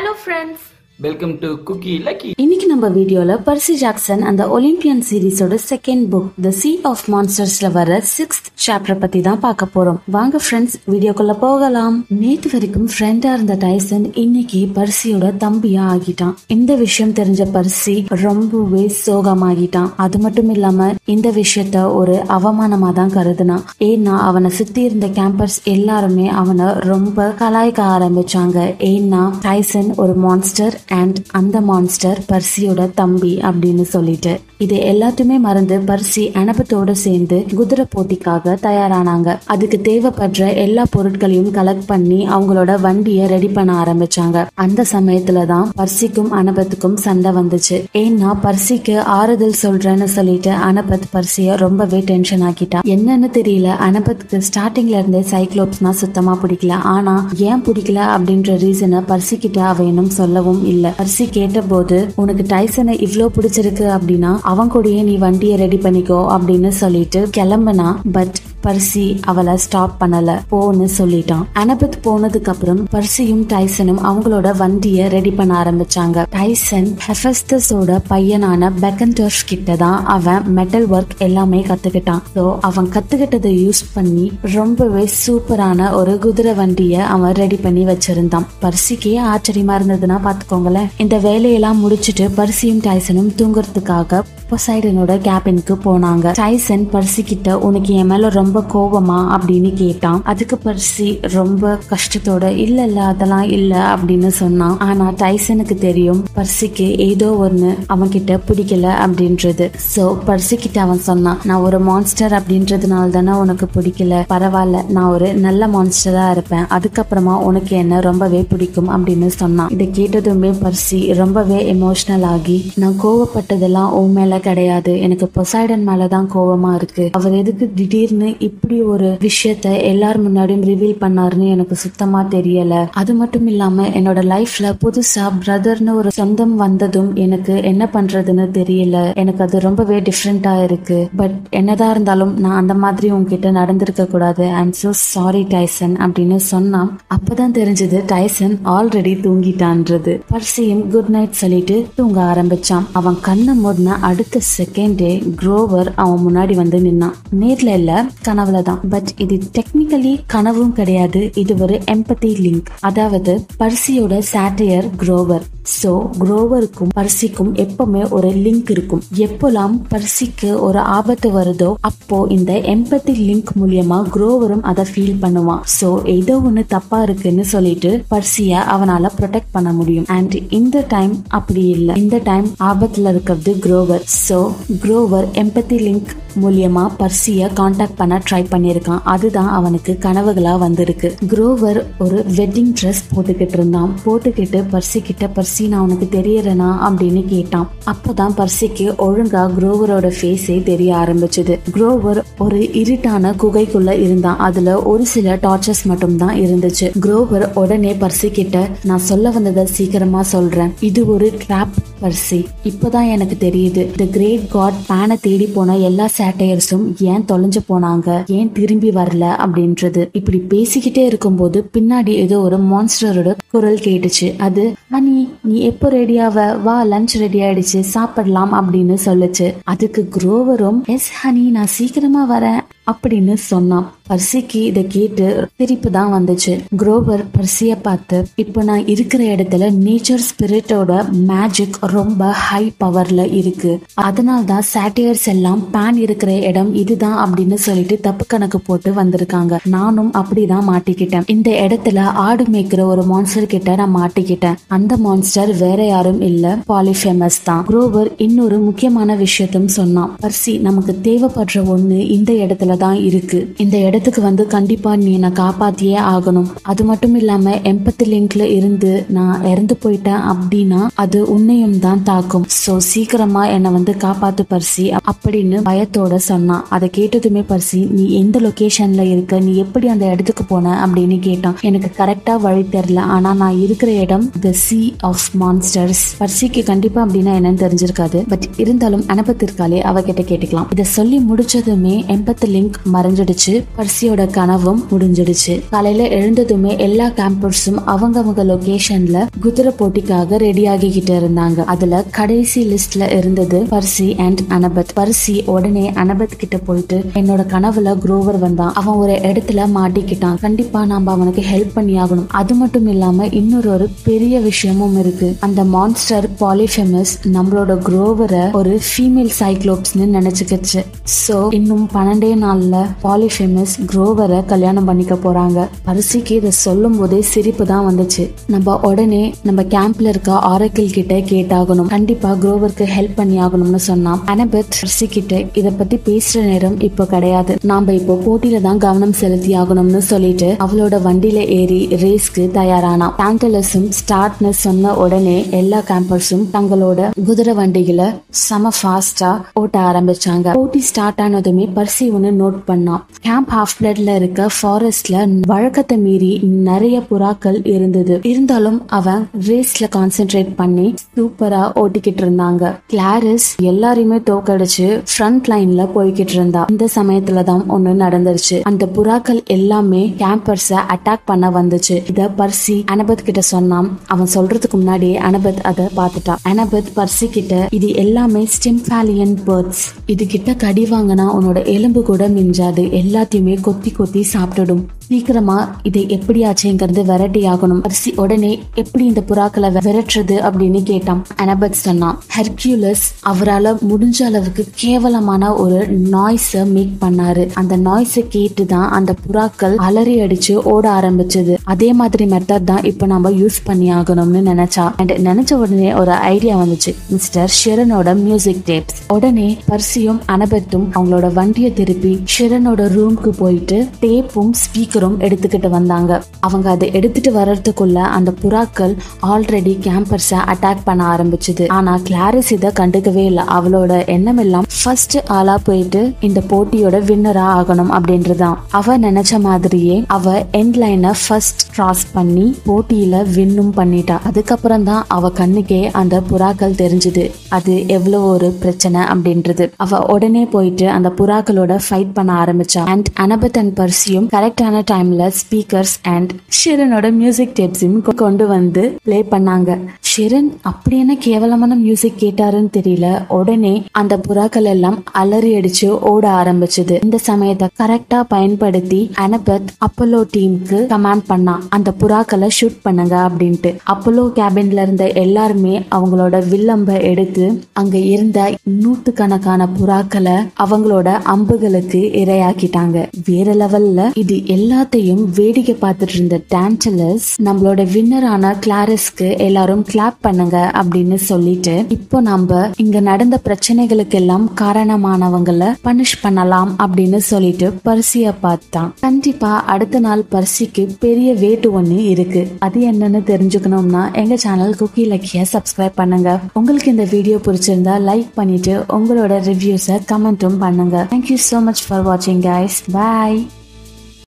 Hello friends welcome to cookie lucky இன்னைக்கு நம்ம வீடியோல பர்சி ஜாக்சன் அந்த Olympian சீரிஸோட second book the sea of மான்ஸ்டர்ஸ்ல வர சிக்ஸ்த் சாப்டர் பத்தி தான் பார்க்க போறோம். வாங்க ஃப்ரெண்ட்ஸ் வீடியோக்குள்ள போகலாம். நேத்து வரைக்கும் ஃப்ரெண்டா இருந்த டைசன் இன்னைக்கு பர்சியோட தம்பியா ஆகிட்டான். இந்த விஷயம் தெரிஞ்ச பர்சி ரொம்பவே சோகமாகிட்டான். அது மட்டும் இல்லாம இந்த விஷயத்த ஒரு அவமானமா தான் கருதுனான். ஏன்னா அவனை சுத்தி இருந்த கேம்பர்ஸ் எல்லாருமே அவனை ரொம்ப கலாய்க்க ஆரம்பிச்சாங்க. ஏன்னா டைசன் ஒரு மான்ஸ்டர் அண்ட் அந்த மான்ஸ்டர் பர்சியோட தம்பி அப்படின்னு சொல்லிட்டு. இது எல்லாத்தையுமே மறந்து பர்சி அனபத்தோட சேர்ந்து குதிரை போட்டிக்காக தயாரானாங்க. அதுக்கு தேவைப்படுற எல்லா பொருட்களையும் கலெக்ட் பண்ணி அவங்களோட வண்டியை ரெடி பண்ண ஆரம்பிச்சாங்க. அந்த சமயத்துல தான் பர்சிக்கும் அனபத்துக்கும் சண்டை வந்துச்சு. ஏன்னா பர்சிக்கு ஆறுதல் சொல்றேன்னு சொல்லிட்டு அனபத் பர்சிய ரொம்பவே டென்ஷன் ஆக்கிட்டா என்னன்னு தெரியல. அனபத்துக்கு ஸ்டார்டிங்ல இருந்தே சைக்ளோப்ஸ்னா சுத்தமா பிடிக்கல. ஆனா ஏன் பிடிக்கல அப்படின்ற ரீசனை பர்சிக்கிட்ட அவ இன்னும் சொல்லவும் இல்லை. அரிசி கேட்டபோது உனக்கு டைசனை இவ்ளோ பிடிச்சிருக்கு அப்படின்னா அவன் கூடயே நீ வண்டியை ரெடி பண்ணிக்கோ அப்படின்னு சொல்லிட்டு கிளம்புனா பட் பர்சி அவளை ஸ்டாப் பண்ணல. போன்னு சொல்லிட்டான். அனபத் போனதுக்கு அப்புறம் பர்சியும் டைசனும் அவங்களோட வண்டியை ரெடி பண்ண ஆரம்பிச்சாங்க. டைசன் ஹெஃபஸ்தஸோட பையனான பெக்கன்டர்ஸ் கிட்ட தான் அவன் மெட்டல் ஒர்க் எல்லாமே கத்துக்கிட்டான். ஸோ அவன் கத்துக்கிட்டதை யூஸ் பண்ணி ரொம்பவே சூப்பரான ஒரு குதிரை வண்டியை அவன் ரெடி பண்ணி வச்சிருந்தான். பர்சிக்கே ஆச்சரியமா இருந்ததுன்னா பாத்துக்கோங்களேன் இந்த வேலையெல்லாம் முடிச்சிட்டு பர்சியும் டைசனும் தூங்குறதுக்காக பொசைடனோட கேபினுக்கு போனாங்க. டைசன் பர்சி கிட்ட உனக்கு என் மேல ரொம்ப கோபமா? அப்படின்னு கேட்டான். அதுக்கு பர்சி ரொம்ப கஷ்டத்தோட இல்ல இல்ல அதெல்லாம் இல்ல அப்படின்னு சொன்னான். ஆனா டைசனுக்கு தெரியும் பர்சிக்கு ஏதோ ஒண்ணு அவன் கிட்ட பிடிக்கல அப்படின்றது. சோ பர்சி கிட்ட அவன் சொன்னான் நான் ஒரு மான்ஸ்டர் அப்படின்றதுனால தானே உனக்கு பிடிக்கல. பரவாயில்ல நான் ஒரு நல்ல மான்ஸ்டரா இருப்பேன். அதுக்கப்புறமா உனக்கு என்ன ரொம்பவே பிடிக்கும்? அப்படின்னு சொன்னான். இதை கேட்டதுமே பர்சி ரொம்பவே எமோஷனல் ஆகி நான் கோவப்பட்டதெல்லாம் உன் மேல கிடையாது. எனக்கு பொசைடன் மேலதான் கோவமா இருக்கு. அவர் எதுக்கு திடீர்னு இப்படி ஒரு விஷயத்த எல்லார் முன்னாடியும் ரிவீல் பண்ணாருன்னு எனக்கு சுத்தமா தெரியல. அது மட்டும் இல்லாம என்னோட லைஃப்ல புதுசா பிரதர்னு ஒரு சொந்தம் வந்ததும் எனக்கு என்ன பண்றதுன்னு தெரியல. எனக்கு அது ரொம்பவே டிஃப்ரெண்டா இருக்கு. பட் என்னதான் இருந்தாலும் நான் அந்த மாதிரி உங்ககிட்ட நடந்திருக்க கூடாது. ஐம் சோ சாரி டைசன் அப்படின்னு சொன்னான். அப்பதான் தெரிஞ்சது டைசன் ஆல்ரெடி தூங்கிட்டான்றது. பர்சியும் குட் நைட் சொல்லிட்டு தூங்க ஆரம்பிச்சான். அவன் கண்ணை மூடின அடுத்த செகண்டே குரோவர் அவன் முன்னாடி வந்து நின்னான். நேர்ல இல்ல கனவுல தான். பட் இது டெக்னிக்கலி கனவும் கிடையாது. இது ஒரு எம்பத்தி லிங்க் அதாவது பர்சியோட சாட்டையர் குரோவர் சோ குரோவருக்கும் பர்சிக்கும் எப்பவுமே ஒரு லிங்க் இருக்கும். எப்போல்லாம் பர்சிக்கு ஒரு ஆபத்து வருதோ அப்போ இந்த எம்பத்தி லிங்க் மூலியமா குரோவரும் அதை ஃபீல் பண்ணுவான். சோ ஏதோ ஒன்று தப்பா இருக்குன்னு சொல்லிட்டு பர்சிய அவனால ப்ரொடெக்ட் பண்ண முடியும். அண்ட் இந்த டைம் அப்படி இல்லை. இந்த டைம் ஆபத்துல இருக்கிறது குரோவர் ஸோ குரோவர் எம்பத்தி லிங்க் மூலியமா பர்சியை காண்டாக்ட் பண்ண ட்ரை பண்ணியிருக்கான். அதுதான் அவனுக்கு கனவுகளாக வந்திருக்கு. குரோவர் ஒரு வெட்டிங் ட்ரெஸ் போட்டுக்கிட்டு இருந்தான். போட்டுக்கிட்டு பர்சி கிட்ட பர்சி நான் உனக்கு தெரியறனா? அப்படின்னு கேட்டான். அப்போதான் பர்சிக்கு ஒழுங்கா குரோவரோட ஃபேஸே தெரிய ஆரம்பிச்சது. குரோவர் ஒரு இருட்டான குகைக்குள்ள இருந்தான். அதுல ஒரு சில டார்ச்சர்ஸ் மட்டும்தான் இருந்துச்சு. குரோவர் உடனே பர்சி கிட்ட நான் சொல்ல வந்ததை சீக்கிரமா சொல்றேன். இது ஒரு ட்ராப் பர்சி. இப்பதான் எனக்கு தெரியுது. இந்த கிரேட் காட் பேனை தேடி போன எல்லா சேட்டையர்ஸும் ஏன் தொலைஞ்சு போனாங்க? ஏன் திரும்பி வரல? அப்படின்றது. இப்படி பேசிக்கிட்டே இருக்கும்போது பின்னாடி ஏதோ ஒரு மான்ஸ்டரோட குரல் கேட்டுச்சு. அது ஹனி நீ எப்போ ரெடியாவ வா லஞ்ச் ரெடி ஆயிடுச்சு. சாப்பிடலாம் அப்படின்னு சொல்லுச்சு. அதுக்கு குரோவரும் எஸ் ஹனி நான் சீக்கிரமா வரேன். அப்படின்னு சொன்னான். பர்சிக்கு இதை கேட்டு சிரிப்பு தான் வந்துச்சு. குரோவர் பர்சிய பார்த்து இப்போ நான் இருக்கிற இடத்துல நேச்சர் ஸ்பிரிட்டோட மேஜிக் ரொம்ப ஹை பவர்ல இருக்கு. அதனால தான் சாட்டியர்ஸ் எல்லாம் பேன் இருக்கிற இடம் இதுதான் அப்படின்னு சொல்லிட்டு தப்பு கணக்கு போட்டு வந்திருக்காங்க. நானும் அப்படிதான் மாட்டிக்கிட்டேன். இந்த இடத்துல ஆடு மேய்க்கிற ஒரு மான்ஸ்டர் கிட்ட நான் மாட்டிக்கிட்டேன். அந்த மான்ஸ்டர் வேற யாரும் இல்ல. பாலிஃபேமஸ் தான். குரோவர் இன்னொரு முக்கியமான விஷயத்தும் சொன்னான். பர்சி நமக்கு தேவைப்படுற ஒண்ணு இந்த இடத்துல தான் இருக்கு. இந்த இடத்துக்கு வந்து கண்டிப்பா நீ என்னை காப்பாத்தியே ஆகணும். அது மட்டும் இல்லாம எம்பத்தி லிங்க்ல இருந்து நான் இறந்து போயிட்டேன் அப்படின்னா அது உன்னையும் தான் தாக்கும். சோ சீக்கிரமா என்னை வந்து காப்பாத்து பர்சி அப்படின்னு பயத்தோட சொன்னான் அதை கேட்டதுமே பர்சி நீ எந்த லொகேஷன்ல இருக்க? நீ எப்படி அந்த இடத்துக்கு போன அப்படின்னு கேட்டான். எனக்கு கரெக்டா வழி தெரியல. ஆனா நான் இருக்கிற இடம் த சி ஆஃப் மான்ஸ்டர்ஸ் பர்சிக்கு கண்டிப்பா அப்படின்னா என்னன்னு தெரிஞ்சிருக்காது. பட் இருந்தாலும் அனுபத்திருக்காளே அவகிட்ட கேட்டுக்கலாம். இதை சொல்லி முடிச்சதுமே எம்பத்தி லிங்க் மறைஞ்சிடுச்சு. பர்சியோட கனவும் முடிஞ்சிடுச்சு. காலையில எழுந்ததுமே எல்லா கேம்பர்ஸும் அவங்க அவங்க லொகேஷன்ல குதிரை போட்டிக்காக ரெடி ஆகிக்கிட்டு இருந்தாங்க. அதுல கடைசி லிஸ்ட்ல இருந்தது பர்சி அண்ட் அனபத். பர்சி உடனே அனபத் கிட்ட போயிட்டு என்னோட கனவுல குரோவர் வந்தான். அவன் ஒரு இடத்துல மாட்டிக்கிட்டான். கண்டிப்பா நாம அவனுக்கு ஹெல்ப் பண்ணி ஆகணும் அது மட்டும் இல்லாம இன்னொரு ஒரு பெரிய விஷயமும் இருக்கு. அந்த மான்ஸ்டர் பாலிஃபெமஸ் நம்மளோட குரோவரை ஒரு ஃபீமேல் சைக்ளோப்ஸ்னு நினைச்சுக்கிச்சு. சோ இன்னும் பன்னெண்டே நாள் நாள்ல பாலிஃபெமஸ் குரோவரை கல்யாணம் பண்ணிக்க போறாங்க. பரிசிக்கு இதை சொல்லும் போதே சிரிப்பு தான் வந்துச்சு. நம்ம உடனே நம்ம கேம்ப்ல இருக்க ஆரக்கிள் கிட்ட கேட்டாகணும். கண்டிப்பாக குரோவருக்கு ஹெல்ப் பண்ணி ஆகணும்னு சொன்னான். அனபத் பரிசி கிட்ட இதை பற்றி பேசுகிற நேரம் இப்போ கிடையாது. நாம் இப்போ போட்டியில தான் கவனம் செலுத்தி ஆகணும்னு சொல்லிட்டு அவளோட வண்டியில ஏறி ரேஸ்க்கு தயாரானா டாண்டலஸும் ஸ்டார்ட்னு சொன்ன உடனே எல்லா கேம்பர்ஸும் தங்களோட குதிரை வண்டிகளை செம ஃபாஸ்டா ஓட்ட ஆரம்பிச்சாங்க. போட்டி ஸ்டார்ட் ஆனதுமே பர்சி ஒன்று நோட் பண்ணான் கேம்ப் ஹாஃப் பிளட்ல இருக்க ஃபாரஸ்ட்ல வழக்கத்தை மீறி நிறைய புறாக்கள் இருந்தது. இருந்தாலும் அவன் ரேஸ்ல கான்சென்ட்ரேட் பண்ணி சூப்பரா ஓட்டிக்கிட்டு இருந்தாங்க. கிளாரிஸ் எல்லாரையுமே தோக்கடிச்சு ஃப்ரண்ட் லைன்ல போய்கிட்டு இருந்தா. இந்த சமயத்துல தான் ஒண்ணு நடந்துருச்சு. அந்த புறாக்கள் எல்லாமே கேம்பர்ஸ அட்டாக் பண்ண வந்துச்சு. இத பர்சி அனபத் கிட்ட சொன்னான். அவன் சொல்றதுக்கு முன்னாடியே அனபத் அதை பார்த்துட்டான் அனபத் பர்சி கிட்ட இது எல்லாமே ஸ்டிம்பாலியன் பேர்ட்ஸ் இது கிட்ட கடி வாங்கினா உன்னோட எலும்பு கூட மிஞ்சாது எல்லாத்தையுமே கொத்தி கொத்தி சாப்பிட்டுடும் சீக்கிரமா இதை எப்படியாச்சுங்கிறது விரட்டி ஆகணும் அரிசி உடனே எப்படி இந்த புறாக்களை விரட்டுறது அப்படின்னு கேட்டான். அனபத் சொன்னான் ஹெர்கியூலஸ் அவரால் முடிஞ்ச அளவுக்கு கேவலமான ஒரு நாய்ஸை மேக் பண்ணாரு. அந்த நாய்ஸை கேட்டு தான் அந்த புறாக்கள் அலறி அடிச்சு ஓட ஆரம்பிச்சது. அதே மாதிரி மெத்தட் தான் இப்போ நம்ம யூஸ் பண்ணி ஆகணும்னு நினைச்சா. அண்ட் நினைச்ச உடனே ஒரு ஐடியா வந்துச்சு. மிஸ்டர் ஷிரனோட மியூசிக் டேப்ஸ் உடனே பர்சியும் அனபத்தும் அவங்களோட வண்டியை திருப்பி ஷிரனோட ரூம்க்கு போயிட்டு டேப்பும் ஸ்பீக்கரும் எடுத்துக்கிட்டு வந்தாங்க. அவங்க அதை எடுத்துட்டு வர்றதுக்குள்ள அந்த புறாக்கள் ஆல்ரெடி கேம்பர்ஸ அட்டாக் பண்ண ஆரம்பிச்சது. ஆனா கிளாரிஸ் இதை கண்டுக்கவே இல்லை. அவளோட எண்ணம் எல்லாம் ஃபர்ஸ்ட் ஆளா போயிட்டு இந்த போட்டியோட வின்னரா ஆகணும் அப்படின்றதான் அவ நினைச்ச மாதிரியே அவ எண்ட் லைனை ஃபர்ஸ்ட் கிராஸ் பண்ணி போட்டியில வின்னும் பண்ணிட்டா. அதுக்கப்புறம் தான் அவ கண்ணுக்கே அந்த புறாக்கள் தெரிஞ்சது. அது எவ்வளவு ஒரு பிரச்சனை அப்படின்றது. அவ உடனே போயிட்டு அந்த புறாக்களோட ஃபைட் பண்ண ஆரம்பிச்சா. அண்ட் அனபத் அண்ட் பர்சியும் கரெக்டான டைம்ல ஸ்பீக்கர்ஸ் அண்ட் ஷிரனோட மியூசிக் டேப்ஸையும் கொண்டு வந்து ப்ளே பண்ணாங்க. ஷிரன் அப்படி என்ன கேவலமான மியூசிக் கேட்டாருன்னு தெரியல. உடனே அந்த புறாக்கள் எல்லாம் அலறி அடிச்சு ஓட ஆரம்பிச்சது. இந்த சமயத்தை கரெக்டா பயன்படுத்தி அனபத் அப்போலோ டீமுக்கு கமாண்ட் பண்ணான் அந்த புறாக்களை ஷூட் பண்ணுங்க அப்படின்ட்டு. அப்போலோ கேபின்ல இருந்த எல்லாருமே அவங்களோட வில்லம்ப எடுத்து அங்க இருந்த நூத்துக்கணக்கான புறாக்களை அவங்களோட அம்புகளுக்கு இரையாக்கிட்டாங்க. வேற லெவல்ல இது எல்லா எல்லாத்தையும் வேடிக்கை பார்த்துட்டு இருந்த டான்டலஸ் நம்மளோட வின்னரான கிளாரிஸ்க்கு எல்லாரும் கிளாப் பண்ணுங்க அப்படின்னு சொல்லிட்டு இப்போ நம்ம இங்க நடந்த பிரச்சனைகளுக்கு எல்லாம் காரணமானவங்கள பனிஷ் பண்ணலாம் அப்படின்னு சொல்லிட்டு பரிசிய பார்த்தான். கண்டிப்பா அடுத்த நாள் பரிசிக்கு பெரிய வேட்டு ஒண்ணு இருக்கு. அது என்னன்னு தெரிஞ்சுக்கணும்னா எங்க சேனல் குக்கி லக்கிய சப்ஸ்கிரைப் பண்ணுங்க. உங்களுக்கு இந்த வீடியோ பிடிச்சிருந்தா லைக் பண்ணிட்டு உங்களோட ரிவ்யூஸை கமெண்ட்டும் பண்ணுங்க. Thank you so much for வாட்சிங் கைஸ் bye.